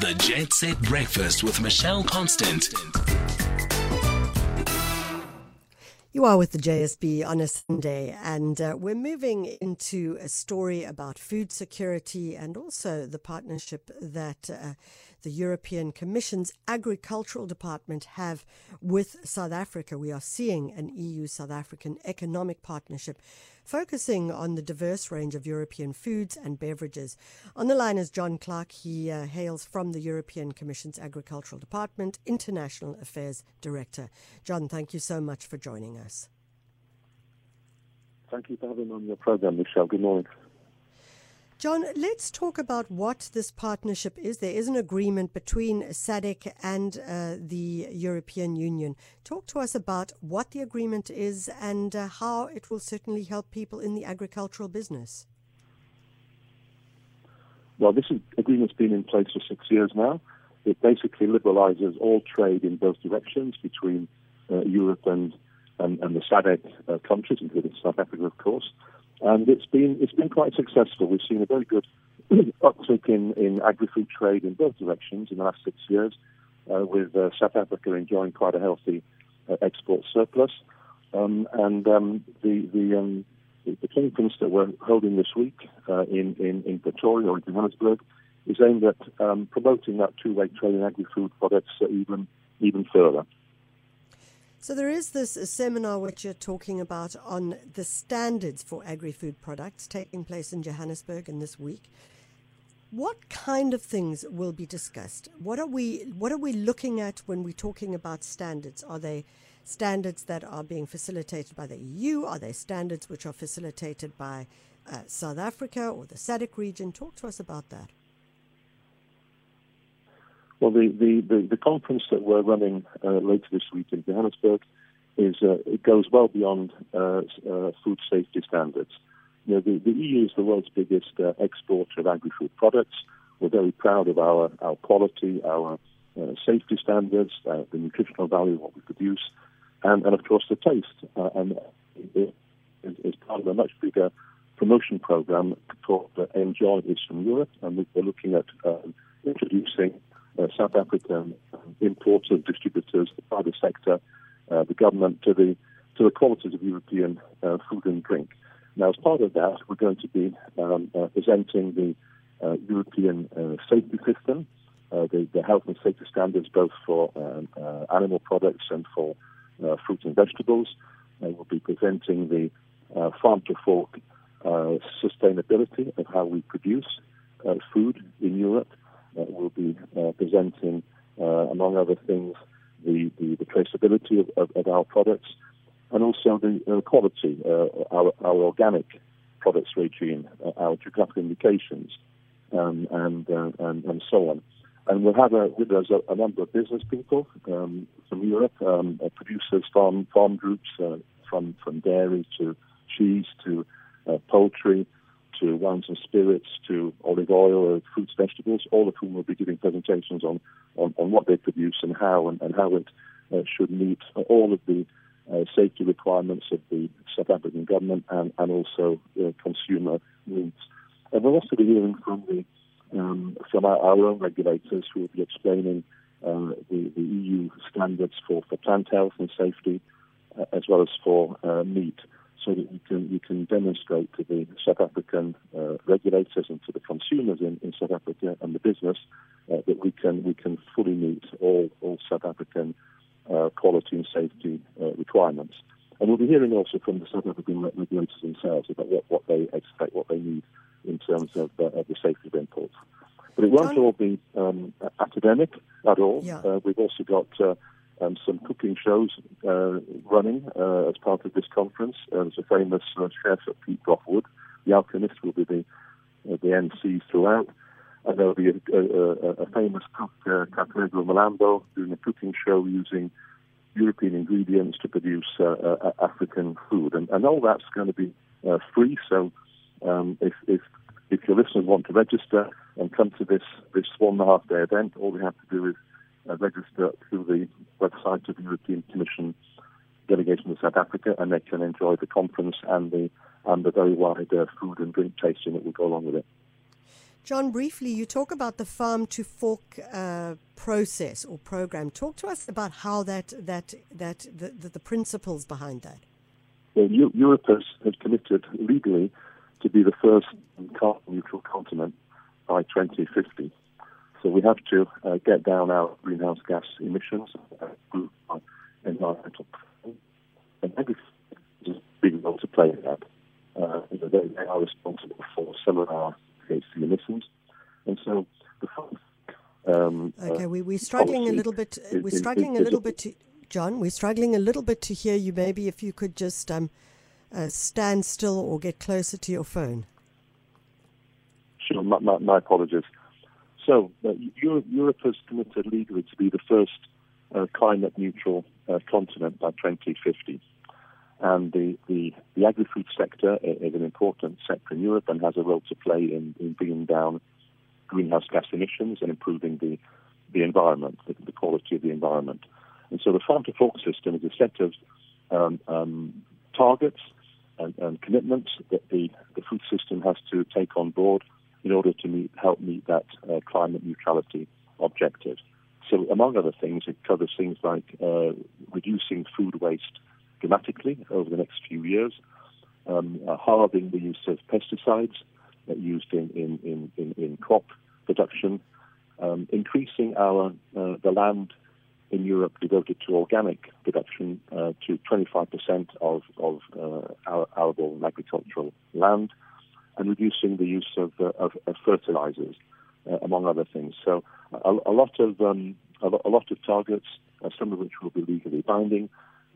The Jet Set Breakfast with Michelle Constant. You are with the JSB on a Sunday, and uh, we're moving into a story about food security and also the partnership that uh, the European Commission's Agricultural Department have with South Africa. We are seeing an EU South African economic partnership focusing on the diverse range of European foods and beverages. On the line is John Clarke. He uh, hails from the European Commission's Agricultural Department, International Affairs Director. John, thank you so much for joining us. Thank you for having me on your program, Michelle. Good morning. John, let's talk about what this partnership is. There is an agreement between SADC and uh, the European Union. Talk to us about what the agreement is and uh, how it will certainly help people in the agricultural business. Well, this agreement's been in place for six years now. It basically liberalizes all trade in both directions between uh, Europe and, and, and the SADC uh, countries, including South Africa, of course and it's been it's been quite successful. We've seen a very good uptick in, in agri-food trade in both directions in the last six years, uh, with uh, South Africa enjoying quite a healthy uh, export surplus. Um, and um, the the, um, the, conference that we're holding this week uh, in, in in Pretoria or in Johannesburg is aimed at um, promoting that two-way trade in agri-food products even even further. So there is this seminar which you're talking about on the standards for agri-food products taking place in Johannesburg in this week. What kind of things will be discussed? What are we what are we looking at when we're talking about standards? Are they standards that are being facilitated by the EU? Are they standards which are facilitated by uh, South Africa or the SADC region? Talk to us about that. Well, the, the, the, the, conference that we're running uh, later this week in Johannesburg is uh, it goes well beyond uh, uh food safety standards. You know, the, the, EU is the world's biggest uh, exporter of agri-food products. We're very proud of our, our quality, our uh, safety standards, the nutritional value of what we produce, and, and of course the taste. and it is part of a much bigger promotion program called Enjoy This from Europe, and we're looking at introducing uh, South African importers, distributors, the private sector, uh, the government to the to the qualities of European uh, food and drink. Now, as part of that, we're going to be um, uh, presenting the uh, European uh, safety system, uh, the, the, health and safety standards both for um, animal products and for fruits and vegetables. we'll be presenting the farm to fork sustainability of how we produce food in Europe will be uh, presenting, uh, among other things, the, the, the traceability of, of, of, our products and also the uh, quality, our, our organic products regime, our geographical indications, um, and, and, and so on. And we'll have a, with us a, a number of business people um, from Europe, um, uh, producers, farm farm groups, uh, from from dairy to cheese to uh, poultry, to wines and spirits, to olive oil, fruits, vegetables, all of whom will be giving presentations on, on, on what they produce and how and, and how it uh, should meet all of the uh, safety requirements of the South African government and, and also uh, consumer needs. And we'll also be hearing from the um, from our, our, own regulators who will be explaining uh, the, the, EU standards for, for plant health and safety, uh, as well as for uh, meat so that you can you can demonstrate to the South African uh, regulators and to the consumers in, in South Africa and the business uh, that we can we can fully meet all all South African uh, quality and safety uh, requirements. And we'll be hearing also from the South African regulators themselves about what, what they expect, what they need in terms of, uh, of the safety of imports. But it won't all be um, academic at all. Yeah. Uh, we've also got um, some cooking shows uh, running uh, as part of this conference. Uh, there's a famous uh, chef, Pete Goffe-Wood. The Alchemist will be the, uh, the MC throughout. And there'll be a, a, a famous cook, uh, Katlego Mlambo, doing a cooking show using European ingredients to produce uh, uh, African food. And, and all that's going to be uh, free. So um, if, if, if your listeners want to register and come to this, this one and a half day event, all they have to do is uh, register through the website of the European Commission delegation to South Africa, and they can enjoy the conference and the and the very wide uh, food and drink tasting that will go along with it. John, briefly, you talk about the farm to fork uh, process or program. Talk to us about how that that that the, the, the principles behind that. Well, Europe has, has committed legally to be the first carbon neutral continent by 2050. So we have to uh, get down our greenhouse gas emissions, uh, improve our environmental and agriculture is a big role to play in that. Uh, you know, they, they, are responsible for some of our emissions, and so the um, okay, we, we're struggling a little bit. Is, we're struggling is, is, a little bit to John. We're struggling a little bit to hear you. Maybe if you could just um, uh, stand still or get closer to your phone. Sure, my, my, my apologies. So, Europe, Europe, has committed legally to be the first uh, climate neutral uh, continent by 2050. And the, the, the agri food sector is an important sector in Europe and has a role to play in, in bringing down greenhouse gas emissions and improving the, the environment, the, the quality of the environment. And so the farm to fork system is a set of um, um, targets and, and, commitments that the, the food system has to take on board in order to meet, help meet that uh, climate neutrality objective. So, among other things, it covers things like uh, reducing food waste dramatically over the next few years, um, uh, halving the use of pesticides used in, in, in, in, crop production, um, increasing our uh, the land in Europe devoted to organic production uh, to 25% of, of uh, our arable and agricultural land, and reducing the use of, uh, of, of fertilizers, uh, among other things. So a, a lot of um, a, lot of targets, uh, some of which will be legally binding.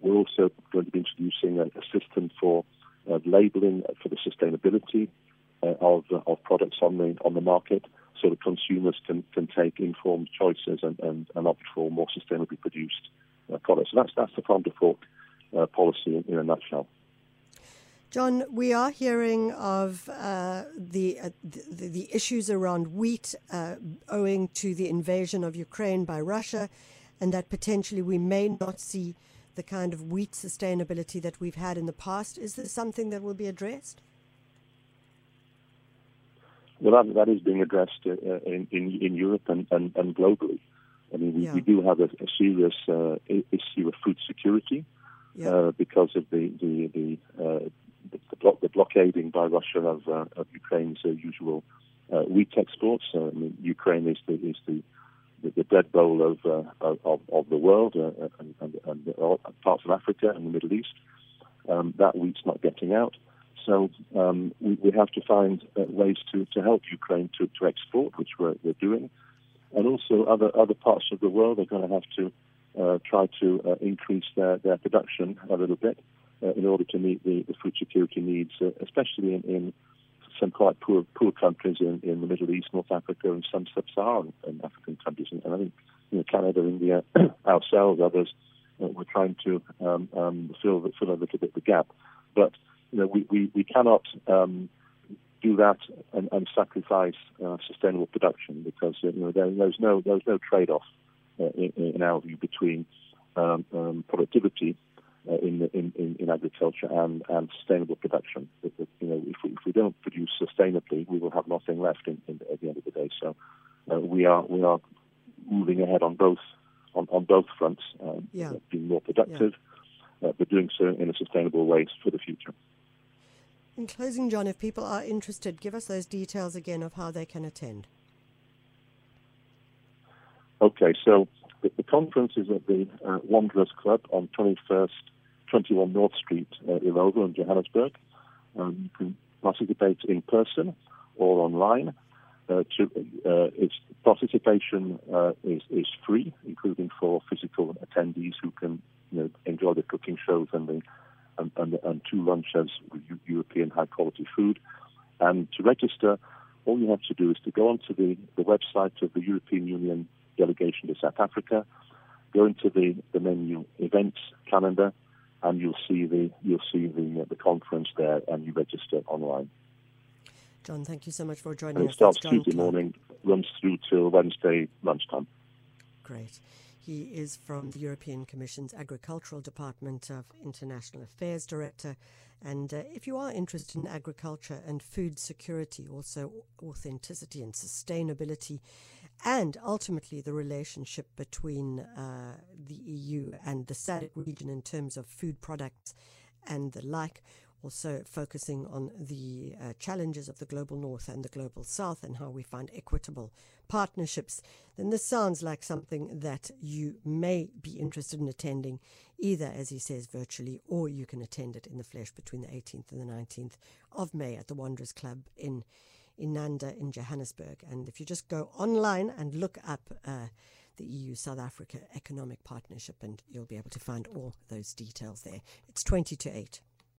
We're also going to be introducing a, a system for uh, labeling for the sustainability of of products on the on the market so that consumers can, can take informed choices and, and, and opt for more sustainably produced uh, products. So that's, that's the farm to fork uh, policy in, in, a nutshell. John, we are hearing of uh, the, uh, the, the issues around wheat uh, owing to the invasion of Ukraine by Russia, and that potentially we may not see the kind of wheat sustainability that we've had in the past. Is this something that will be addressed? Well, that, that is being addressed uh, in, in, in Europe and, and, and globally. I mean, we, yeah. we do have a, a serious uh, issue of food security yeah. uh, because of the the the, uh, the, the, blo- the, blockading by Russia of, uh, of Ukraine's uh, usual wheat exports. I mean, Ukraine is the is the the, the bread bowl of, uh, of, of the world and, and, and, parts of Africa and the Middle East. Um, that wheat's not getting out. So um, we, we, have to find uh, ways to, to help Ukraine to, to export, which we're, we're, doing. And also other, other parts of the world are going to have to uh, try to uh, increase their, their production a little bit uh, in order to meet the, the food security needs, uh, especially in, in, some quite poor poor countries in, in the Middle East, North Africa, and some sub-Saharan African countries. And, I think you know, Canada, India, ourselves, others, uh, we're trying to um, um, fill, fill a little bit the gap. But you know, we, we, we cannot um, do that and, and sacrifice uh, sustainable production because uh, you know, there, there's no there's no trade-off uh, in, in, our view between um, um, productivity uh, in, in, in, in, agriculture and, and sustainable production. You know, if we, if we don't produce sustainably, we will have nothing left in, at the end of the day. So uh, we are we are moving ahead on both on, on both fronts, um, yeah. being more productive, yeah. Uh, but doing so in a sustainable way for the future. In closing, John, if people are interested, give us those details again of how they can attend. Okay, so the, the conference is at the uh, Wanderers Club on 21st, 21 North Street, uh, Illovo in Johannesburg. Um, you can participate in person or online. Uh, to, uh, its participation uh, is, is free, including for physical attendees who can you know, enjoy the cooking shows and the and, and, and two lunches with European high quality food. And to register, all you have to do is to go onto the, the website of the European Union delegation to South Africa, go into the, the menu events calendar, and you'll see the you'll see the uh, the conference there, and you register online. John, thank you so much for joining and us. It starts Tuesday morning, runs through till Wednesday lunchtime. Great. He is from the European Commission's Agricultural Department of International Affairs Director. And uh, if you are interested in agriculture and food security, also authenticity and sustainability, and ultimately the relationship between uh, the EU and the SADC region in terms of food products and the like, also focusing on the uh, challenges of the global north and the global south and how we find equitable partnerships, then this sounds like something that you may be interested in attending, either, as he says, virtually, or you can attend it in the flesh between the 18th and the 19th of May at the Wanderers Club in Inanda in Johannesburg. And if you just go online and look up uh, the EU South Africa Economic Partnership, and you'll be able to find all those details there. It's 20 to 8.